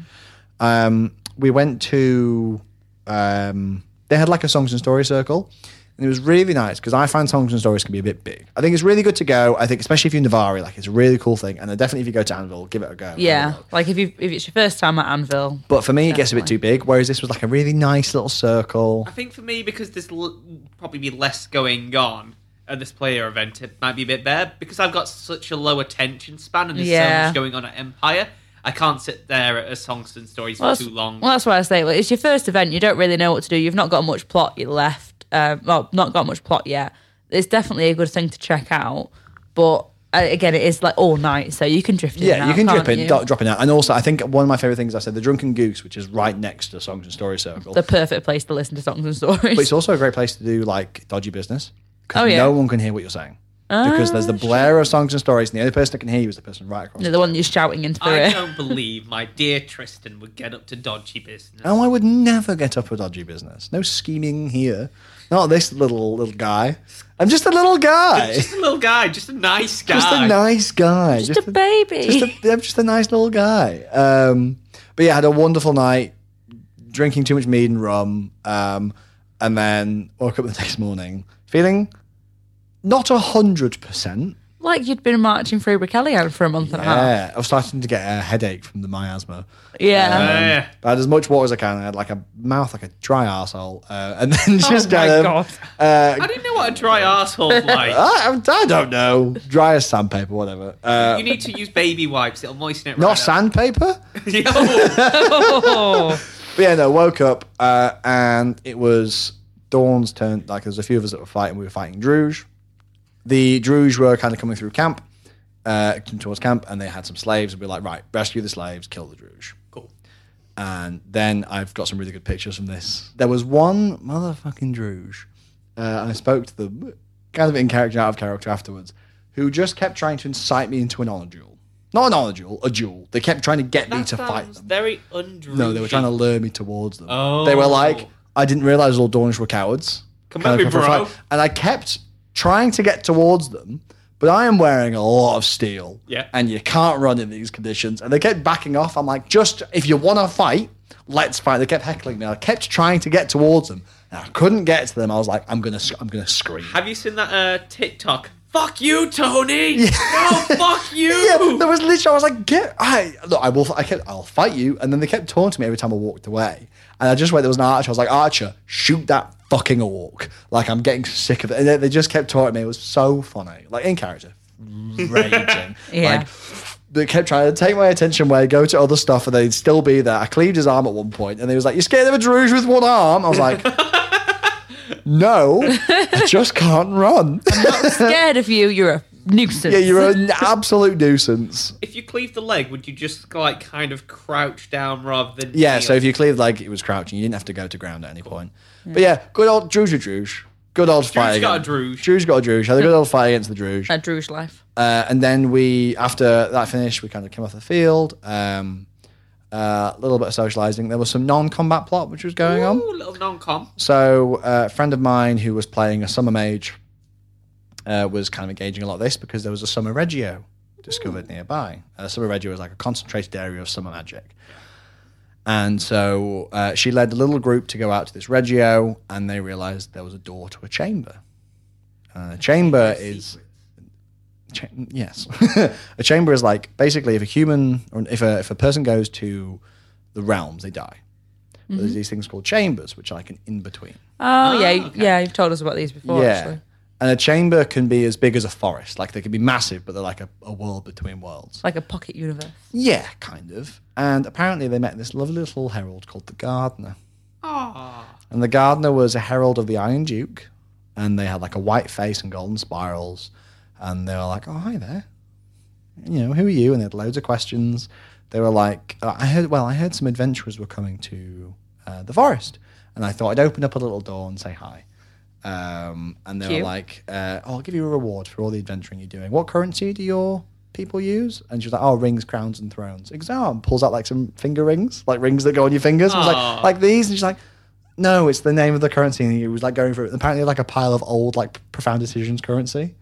Um, we went to. Um, they had like a songs and story circle, and it was really nice because I find songs and stories can be a bit big. I think it's really good to go. I think especially if you're Navarr, like it's a really cool thing, and then definitely if you go to Anvil, give it a go. Yeah, like if you if it's your first time at Anvil, But for me, it gets a bit too big. Whereas this was like a really nice little circle. I think for me, because there's l- probably be less going on at this player event, it might be a bit better. Because I've got such a low attention span and there's so much going on at Empire, I can't sit there at a songs and stories well, for too long. well, that's why I say well, it's your first event. You don't really know what to do. You've not got much plot yet left. Um, well, not got much plot yet. It's definitely a good thing to check out, but uh, again, it is like all night, so you can drift in. Yeah, you out, can can't drop in, you? do- drop in out. And also, I think one of my favorite things I said, the Drunken Goose, which is right next to Songs and Story Circle. the perfect place to listen to songs and stories. but it's also a great place to do like dodgy business because Oh, yeah. no one can hear what you're saying. Because there's the blare of songs and stories, and the only person that can hear you is the person right across. They're the one you're shouting into the I ear. don't believe my dear Tristan would get up to dodgy business. Oh, I would never get up a dodgy business. No scheming here. Not this little little guy. I'm just a little guy. Just a little guy, just a nice guy. Just a nice guy. Just a baby. Just a, I'm just a nice little guy. Um, but yeah, I had a wonderful night, drinking too much mead and rum, um, and then woke up the next morning feeling not a hundred percent. like you'd been marching through Broceliande for a month and a half. Yeah, I was starting to get a headache from the miasma. Yeah. Yeah. I had as much water as I can. I had like a mouth like a dry arsehole. Uh, and then just Oh my kind of. God. Uh, I didn't know what a dry arsehole like. I, I don't know. Dry as sandpaper, whatever. Uh, you need to use baby wipes. It'll moisten it. not right up. sandpaper? Yo. Oh. But yeah, no, woke up uh, and it was Dawn's turn. Like, there's a few of us that were fighting. We were fighting Druj. The Druj were kind of coming through camp, uh, towards camp, and they had some slaves. And we were like, right, rescue the slaves, kill the Druj. Cool. And then I've got some really good pictures from this. There was one motherfucking Druj. Uh, I spoke to them, kind of in character, out of character afterwards, who just kept trying to incite me into an honor duel. Not an honor duel, a duel. They kept trying to get me That to fight sounds them. very undrugy. No, they were trying to lure me towards them. Oh. They were like, I didn't realize all Dawnish were cowards. Come at me, come for a bro. And I kept trying to get towards them, but I am wearing a lot of steel. Yeah. And you can't run in these conditions. And they kept backing off. I'm like, just if you want to fight, let's fight. They kept heckling me. I kept trying to get towards them. And I couldn't get to them. I was like, I'm gonna, I'm gonna scream. Have you seen that uh, TikTok? Fuck you, Tony. No, fuck you. Yeah, there was literally. I was like, "Get, I look, I will, I kept, I'll fight you." And then they kept taunting me every time I walked away. And I just went. There was an archer. I was like, "Archer, shoot that fucking orc!" Like I'm getting sick of it. And they, they just kept taunting me. It was so funny, like in character, raging. Yeah. Like they kept trying to take my attention away, go to other stuff, and they'd still be there. I cleaved his arm at one point, and he was like, "You're scared of a Druj with one arm?" I was like. No, I just can't run. I'm not scared of you, you're a nuisance. yeah, you're an absolute nuisance. If you cleave the leg, would you just like kind of crouch down rather than Yeah, kneel? so if you cleared like it was crouching, you didn't have to go to ground at any point. But yeah, good old Druj Druj. Good old fight. got a again. Druj. Druj got a Druj. Had a good old fight against the Druj. A Druj life. Uh, and then we, after that finished, we kind of came off the field. Um, uh, a little bit of socializing. There was some non-combat plot which was going on. Ooh, little non-com. So uh, a friend of mine who was playing a summer mage uh, was kind of engaging a lot of this because there was a summer regio discovered nearby. Uh, summer regio is like a concentrated area of summer magic. And so uh, she led a little group to go out to this regio, and they realized there was a door to a chamber. Uh, a chamber is Cha- yes, a chamber is like basically if a human or if a if a person goes to the realms, they die. But There's these things called chambers, which are like an in between. Oh, yeah. okay. Yeah, you've told us about these before, yeah, actually. and a chamber can be as big as a forest. Like they can be massive, but they're like a, a world between worlds. Like a pocket universe. Yeah, kind of. And apparently, they met this lovely little herald called the Gardener. Ah. And the gardener was a herald of the Iron Duke, and they had like a white face and golden spirals. And they were like, "Oh, hi there. You know, who are you?" And they had loads of questions. They were like, uh, "I heard. Well, I heard some adventurers were coming to uh, the forest, and I thought I'd open up a little door and say hi." Um, and they Cute. were like, uh, oh, "I'll give you a reward for all the adventuring you're doing. What currency do your people use?" And she was like, "Oh, rings, crowns, and thrones." Exam pulls out like some finger rings, like rings that go on your fingers. And was like, like these, and she's like, no, it's the name of the currency. And he was like going through apparently like a pile of old like profound decisions currency.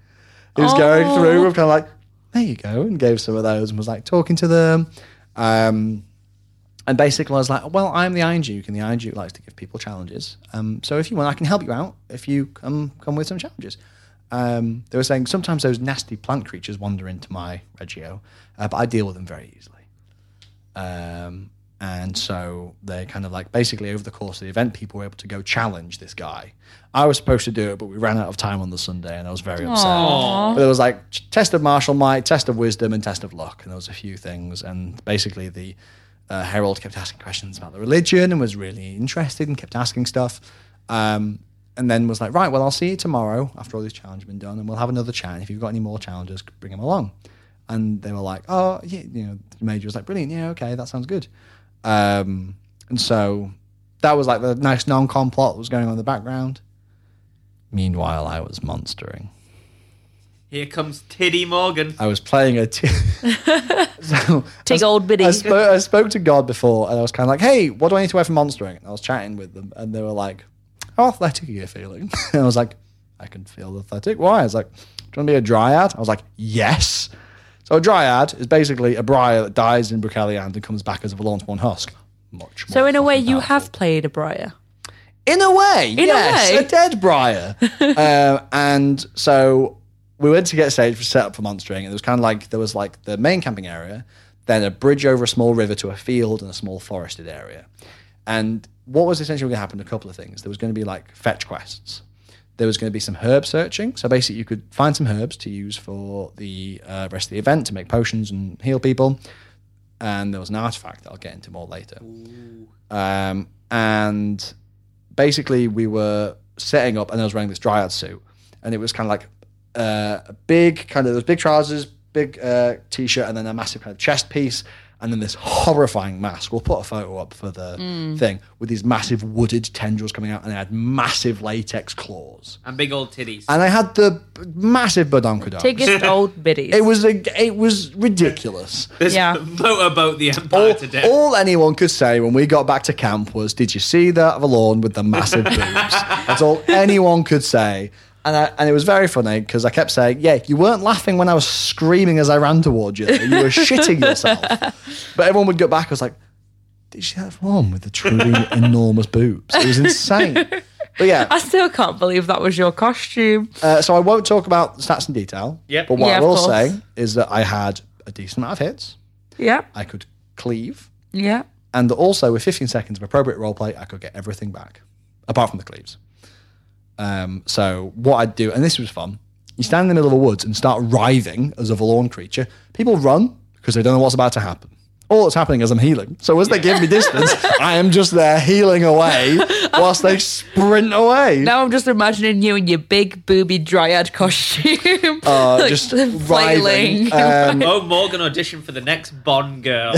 He was going Oh. through with kind of like, there you go, and gave some of those and was like talking to them. Um, and basically I was like, well, I'm the Iron Duke, and the Iron Duke likes to give people challenges. Um, so if you want, I can help you out if you come come with some challenges. Um, they were saying sometimes those nasty plant creatures wander into my regio, uh, but I deal with them very easily. Um, and so they kind of like basically over the course of the event, people were able to go challenge this guy. I was supposed to do it, but we ran out of time on the Sunday, and I was very upset. But there was like test of martial might, test of wisdom, and test of luck, and there was a few things. And basically, the uh, herald kept asking questions about the religion and was really interested and kept asking stuff. Um, and then was like, right, well, I'll see you tomorrow after all these challenges have been done, and we'll have another chat. And if you've got any more challenges, bring them along. And they were like, oh, yeah, you know, the major was like, brilliant, yeah, okay, that sounds good. Um, and so that was like the nice non-com plot that was going on in the background. Meanwhile, I was monstering. Here comes Tiddy Morgan. I was playing a. T- so Tig I- old biddy. I spoke, I spoke to God before, and I was kind of like, "Hey, what do I need to wear for monstering?" And I was chatting with them, and they were like, "How athletic are you feeling?" and I was like, "I can feel athletic." Why? I was like, "Do you want to be a dryad?" I was like, "Yes." So a dryad is basically a briar that dies in Broceliande and comes back as a Vallornspawn husk. Much more. so in a way, fucking you powerful. have played a Briar. In a way, a yes, way. a dead briar. uh, and so we went to get stage for set up for monstering, and it was kind of like there was like the main camping area, then a bridge over a small river to a field and a small forested area. And what was essentially going to happen? A couple of things. There was going to be like fetch quests. There was going to be some herb searching. So basically, you could find some herbs to use for the uh, rest of the event to make potions and heal people. And there was an artifact that I'll get into more later. Um, and basically we were setting up and I was wearing this dryad suit and it was kind of like uh, a big kind of those big trousers, big uh, t-shirt and then a massive kind of chest piece and then this horrifying mask. We'll put a photo up for the hmm. thing with these massive wooded tendrils coming out and they had massive latex claws. And big old titties. And I had the massive badonkadonks. Tiggest old biddies. It was a, it was ridiculous. This Yeah. motorboat the Empire All, to death. all anyone could say when we got back to camp was, "Did you see that lawn with the massive boobs?" That's all anyone could say, and I, and it was very funny because I kept saying, "Yeah, you weren't laughing when I was screaming as I ran towards you. You were shitting yourself." But everyone would go back. I was like, "Did you have one with the truly enormous boobs?" It was insane. But yeah, I still can't believe that was your costume. uh, so I won't talk about the stats in detail. Yep. But what Yeah, I of will course. say is that I had a decent amount of hits. Yeah, I could cleave. yeah. And also, with 15 seconds of appropriate roleplay, I could get everything back, apart from the cleaves. Um, so, what I'd do, and this was fun, you stand in the middle of the woods and start writhing as a Vallorn creature. People run because they don't know what's about to happen. All that's happening is I'm healing. So, as they give me distance, I am just there healing away whilst they sprint away. Now I'm just imagining you in your big booby dryad costume. Uh, Like, just flailing. writhing. Um, oh, Morgan audition for the next Bond girl.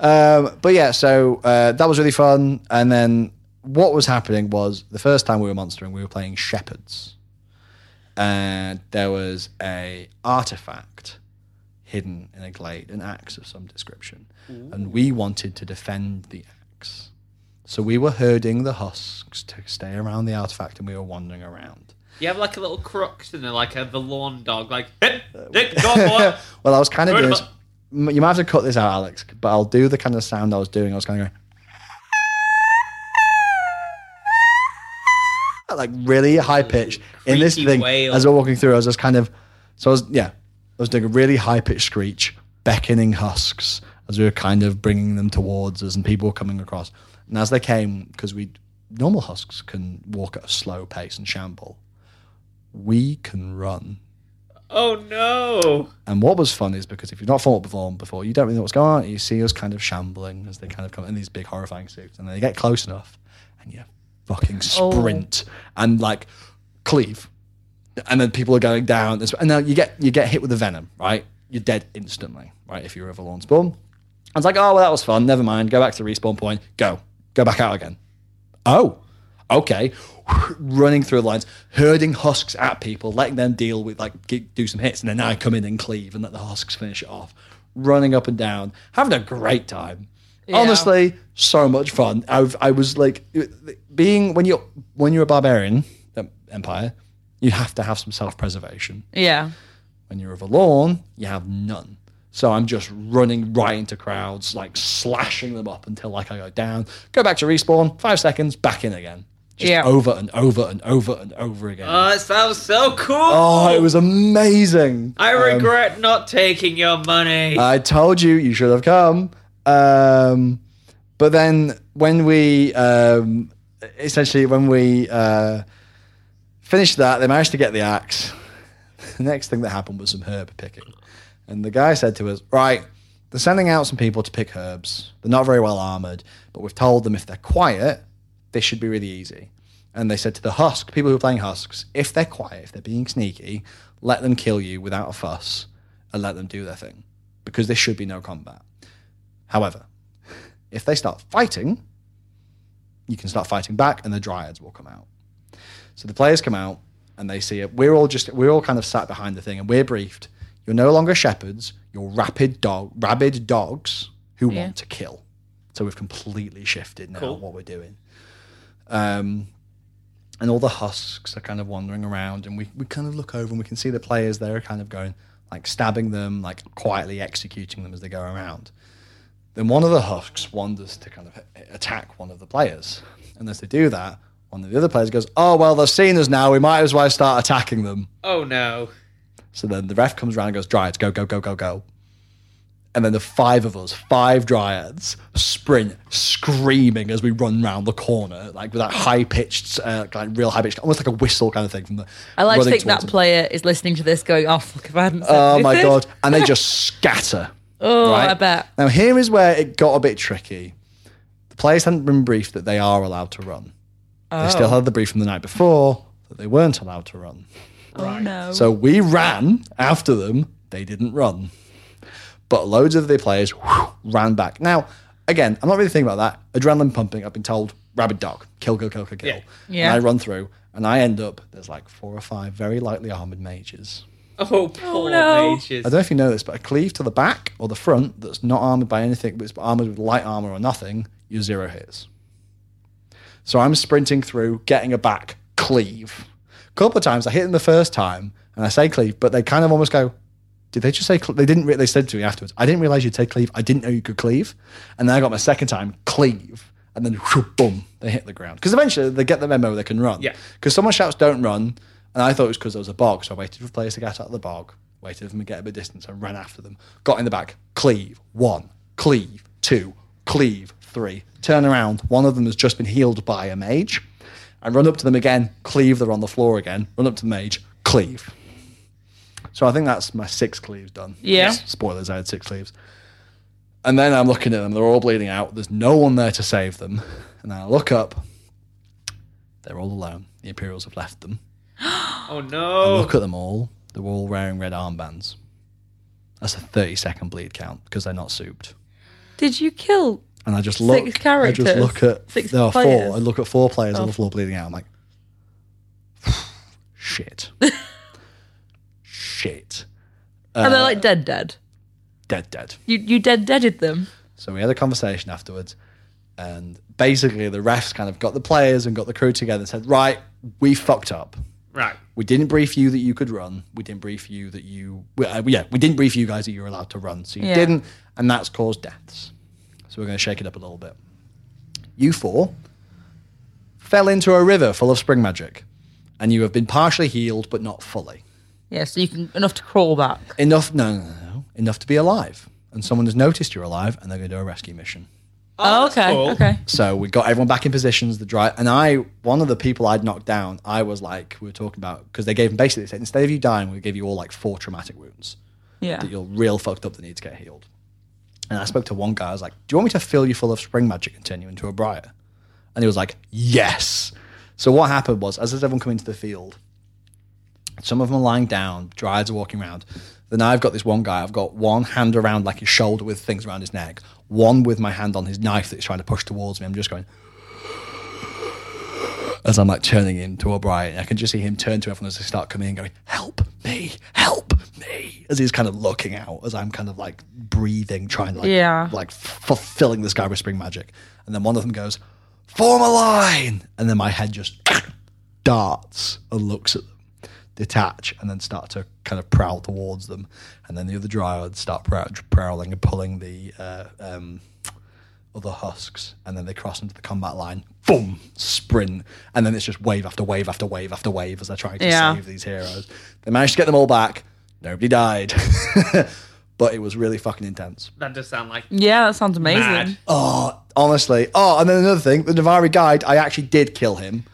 Um, but yeah, so uh, that was really fun. And then what was happening was the first time we were monstering, we were playing shepherds, and there was a artifact hidden in a glade, an axe of some description, and we wanted to defend the axe. So we were herding the husks to stay around the artifact, and we were wandering around. you have like a little crux in there, like a the lawn dog, like hit, uh, hit, go on. Well, I was kind of doing. You might have to cut this out, Alex, but I'll do the kind of sound I was doing. I was kind of going. Like really high pitch in this thing wail. as we're walking through. I was just kind of, so I was yeah, I was doing a really high pitched screech, beckoning husks as we were kind of bringing them towards us, and people were coming across. And as they came, because we normal husks can walk at a slow pace and shamble, we can run Oh no! and what was fun is because if you've not fought before, before you don't really know what's going on. You see us kind of shambling as they kind of come in these big horrifying suits, and then they get close enough, and you fucking oh. sprint and like cleave, and then people are going down. And now you get you get hit with the venom, right? You're dead instantly, right? If you're ever Vallorn spawn. I was like, oh well, that was fun. Never mind. Go back to the respawn point. Go, go back out again. Oh, okay. Running through the lines, herding husks at people, letting them deal with like get, do some hits, and then I come in and cleave and let the husks finish it off. Running up and down, having a great time. Yeah. Honestly, so much fun. I've, I was like being when you're when you're a barbarian empire, you have to have some self preservation. yeah. When you're a Vallorn, you have none. So I'm just running right into crowds, like slashing them up until like I go down, go back to respawn, five seconds, back in again. Just Yeah. over and over and over and over again. Oh, it sounds so cool. oh, it was amazing. I Um, regret not taking your money. I told you you should have come. Um, but then when we um, essentially when we uh, finished that, they managed to get the axe. The next thing that happened was some herb picking, and the guy said to us, "Right, they're sending out some people to pick herbs. They're not very well armored, but we've told them if they're quiet, this should be really easy." And they said to the husk, people who are playing husks, if they're quiet, if they're being sneaky, let them kill you without a fuss and let them do their thing because there should be no combat. However, if they start fighting, you can start fighting back and the dryads will come out. So the players come out and they see it. We're all just we're all kind of sat behind the thing and we're briefed. You're no longer shepherds. You're rapid dog, rabid dogs who Yeah. want to kill. So we've completely shifted now Cool. what we're doing. Um, and all the husks are kind of wandering around, and we, we kind of look over and we can see the players there are kind of going, like stabbing them, like quietly executing them as they go around. Then one of the husks wanders to kind of attack one of the players. And as they do that, one of the other players goes, Oh, well, they've seen us now. We might as well start attacking them. Oh no. So then the ref comes around and goes, Dryads, go, go, go, go, go. And then the five of us, five dryads, sprint screaming as we run round the corner, like with that high pitched, uh, like real high pitched, almost like a whistle kind of thing from the. I like to think that them. player is listening to this going, oh, fuck, if I hadn't said Oh my god! And they just scatter. Oh, right? I bet. Now here is where it got a bit tricky. The players hadn't been briefed that they are allowed to run. They still Oh. had the brief from the night before that they weren't allowed to run. Oh, no. So we ran after them. They didn't run. But loads of the players whew, ran back. Now, again, I'm not really thinking about that. Adrenaline pumping. I've been told, rabid dog, kill, kill, kill, kill, kill. Yeah. Yeah. And I run through, and I end up, there's like four or five very lightly armored mages. Oh, oh, poor no. mages. I don't know if you know this, but a cleave to the back or the front that's not armored by anything, but it's armored with light armor or nothing, you're zero hits. So I'm sprinting through, getting a back cleave. A couple of times I hit them the first time and I say cleave, but they kind of almost go, did they just say cle-? they didn't? Re- they said to me afterwards, I didn't realize you'd say cleave. I didn't know you could cleave, and then I got my second time cleave, and then whoo, boom, they hit the ground because eventually they get the memo they can run. Yeah. Because someone shouts, "Don't run," and I thought it was because there was a bog, so I waited for players to get out of the bog, waited for them to get a bit distance, and ran after them. Got in the back, cleave one, cleave two, cleave three. Turn around, one of them has just been healed by a mage. and run up to them again, cleave. They're on the floor again. Run up to the mage, cleave. So I think that's my six cleaves done. Yeah. Spoilers, I had six cleaves. And then I'm looking at them, they're all bleeding out. There's no one there to save them. And then I look up, they're all alone. The Imperials have left them. Oh I no. look at them all, they're all wearing red armbands. That's a 30 second bleed count because they're not souped. Did you kill? And I just look, I just look at Six there are players? four. I look at four players on Oh. the floor bleeding out. I'm like, shit, shit, And they're uh, like dead, dead? dead, dead. You you dead deaded them. So we had a conversation afterwards, and basically the refs kind of got the players and got the crew together and said, right, we fucked up. Right. We didn't brief you that you could run. We didn't brief you that you, we- uh, yeah, we didn't brief you guys that you were allowed to run. So you Yeah. didn't, and that's caused deaths. So we're going to shake it up a little bit. You four fell into a river full of spring magic, and you have been partially healed, but not fully. Yeah, so you can enough to crawl back. Enough, no, no, no, no, enough to be alive. And someone has noticed you're alive, and they're going to do a rescue mission. Oh, oh okay, cool. okay. So we got everyone back in positions. The dry and I, one of the people I'd knocked down, I was like, we were talking about because they gave him basically they said instead of you dying, we give you all like four traumatic wounds Yeah. that you're real fucked up that need to get healed. And I spoke to one guy. I was like, "Do you want me to fill you full of spring magic and turn you into a briar?" And he was like, "Yes." So what happened was, as everyone come into the field, some of them are lying down, dryads are walking around. Then I've got this one guy. I've got one hand around like his shoulder with things around his neck, one with my hand on his knife that he's trying to push towards me. I'm just going as I'm like turning into a briar. I can just see him turn to everyone as they start coming in, going, "Help me! Help me!" As he's kind of looking out, as I'm kind of like breathing, trying to like, Yeah. like fulfilling this guy with spring magic. And then one of them goes, "Form a line!" And then my head just darts and looks at them, detach, and then start to kind of prowl towards them. And then the other dryads start prow- prowling and pulling the uh, um, other husks, and then they cross into the combat line. Boom! Sprint, and then it's just wave after wave after wave after wave as they're trying to Yeah. save these heroes. They managed to get them all back. Nobody died, but it was really fucking intense. That does sound like Yeah, that sounds amazing. mad. Oh, honestly. Oh, and then another thing, the Navarr guide, I actually did kill him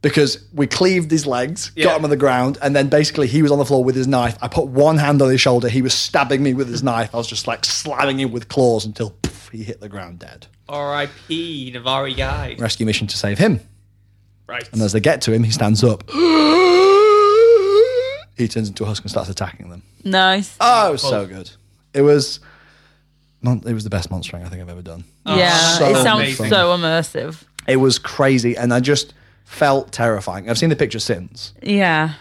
because we cleaved his legs, Yeah. got him on the ground, and then basically he was on the floor with his knife. I put one hand on his shoulder. He was stabbing me with his knife. I was just like slamming him with claws until poof, he hit the ground dead. R.I.P. Navarr guy. Rescue mission to save him. Right. And as they get to him, he stands up. he turns into a husk and starts attacking them. Nice. Oh, it was oh. so good. It was. It was the best monstering I think I've ever done. yeah, so it sounds amazing. so immersive. It was crazy, and I just felt terrifying. I've seen the picture since. Yeah.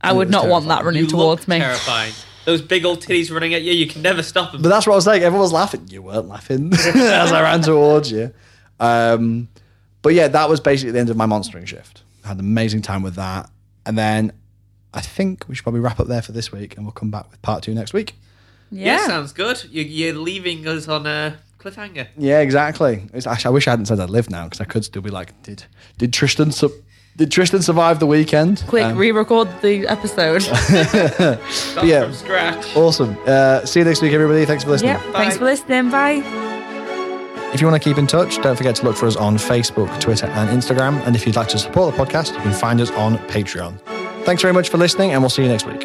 I it would was not want that running You towards look me. terrifying. Those big old titties running at you, you can never stop them. But that's what I was saying. Everyone was laughing. You weren't laughing as I ran towards you. Um, but yeah, that was basically the end of my monstering shift. I had an amazing time with that. And then I think we should probably wrap up there for this week and we'll come back with part two next week. yeah. Yeah. sounds good. You, you're leaving us on a cliffhanger. Yeah, exactly. It's, actually, I wish I hadn't said I live now because I could still be like, did did Tristan su- did Tristan survive the weekend? Quick, Um, re-record the episode. Yeah. from scratch. awesome. Uh, see you next week, everybody. Thanks for listening. yeah. Thanks for listening. Bye. If you want to keep in touch, don't forget to look for us on Facebook, Twitter, and Instagram. And if you'd like to support the podcast, you can find us on Patreon. Thanks very much for listening, and we'll see you next week.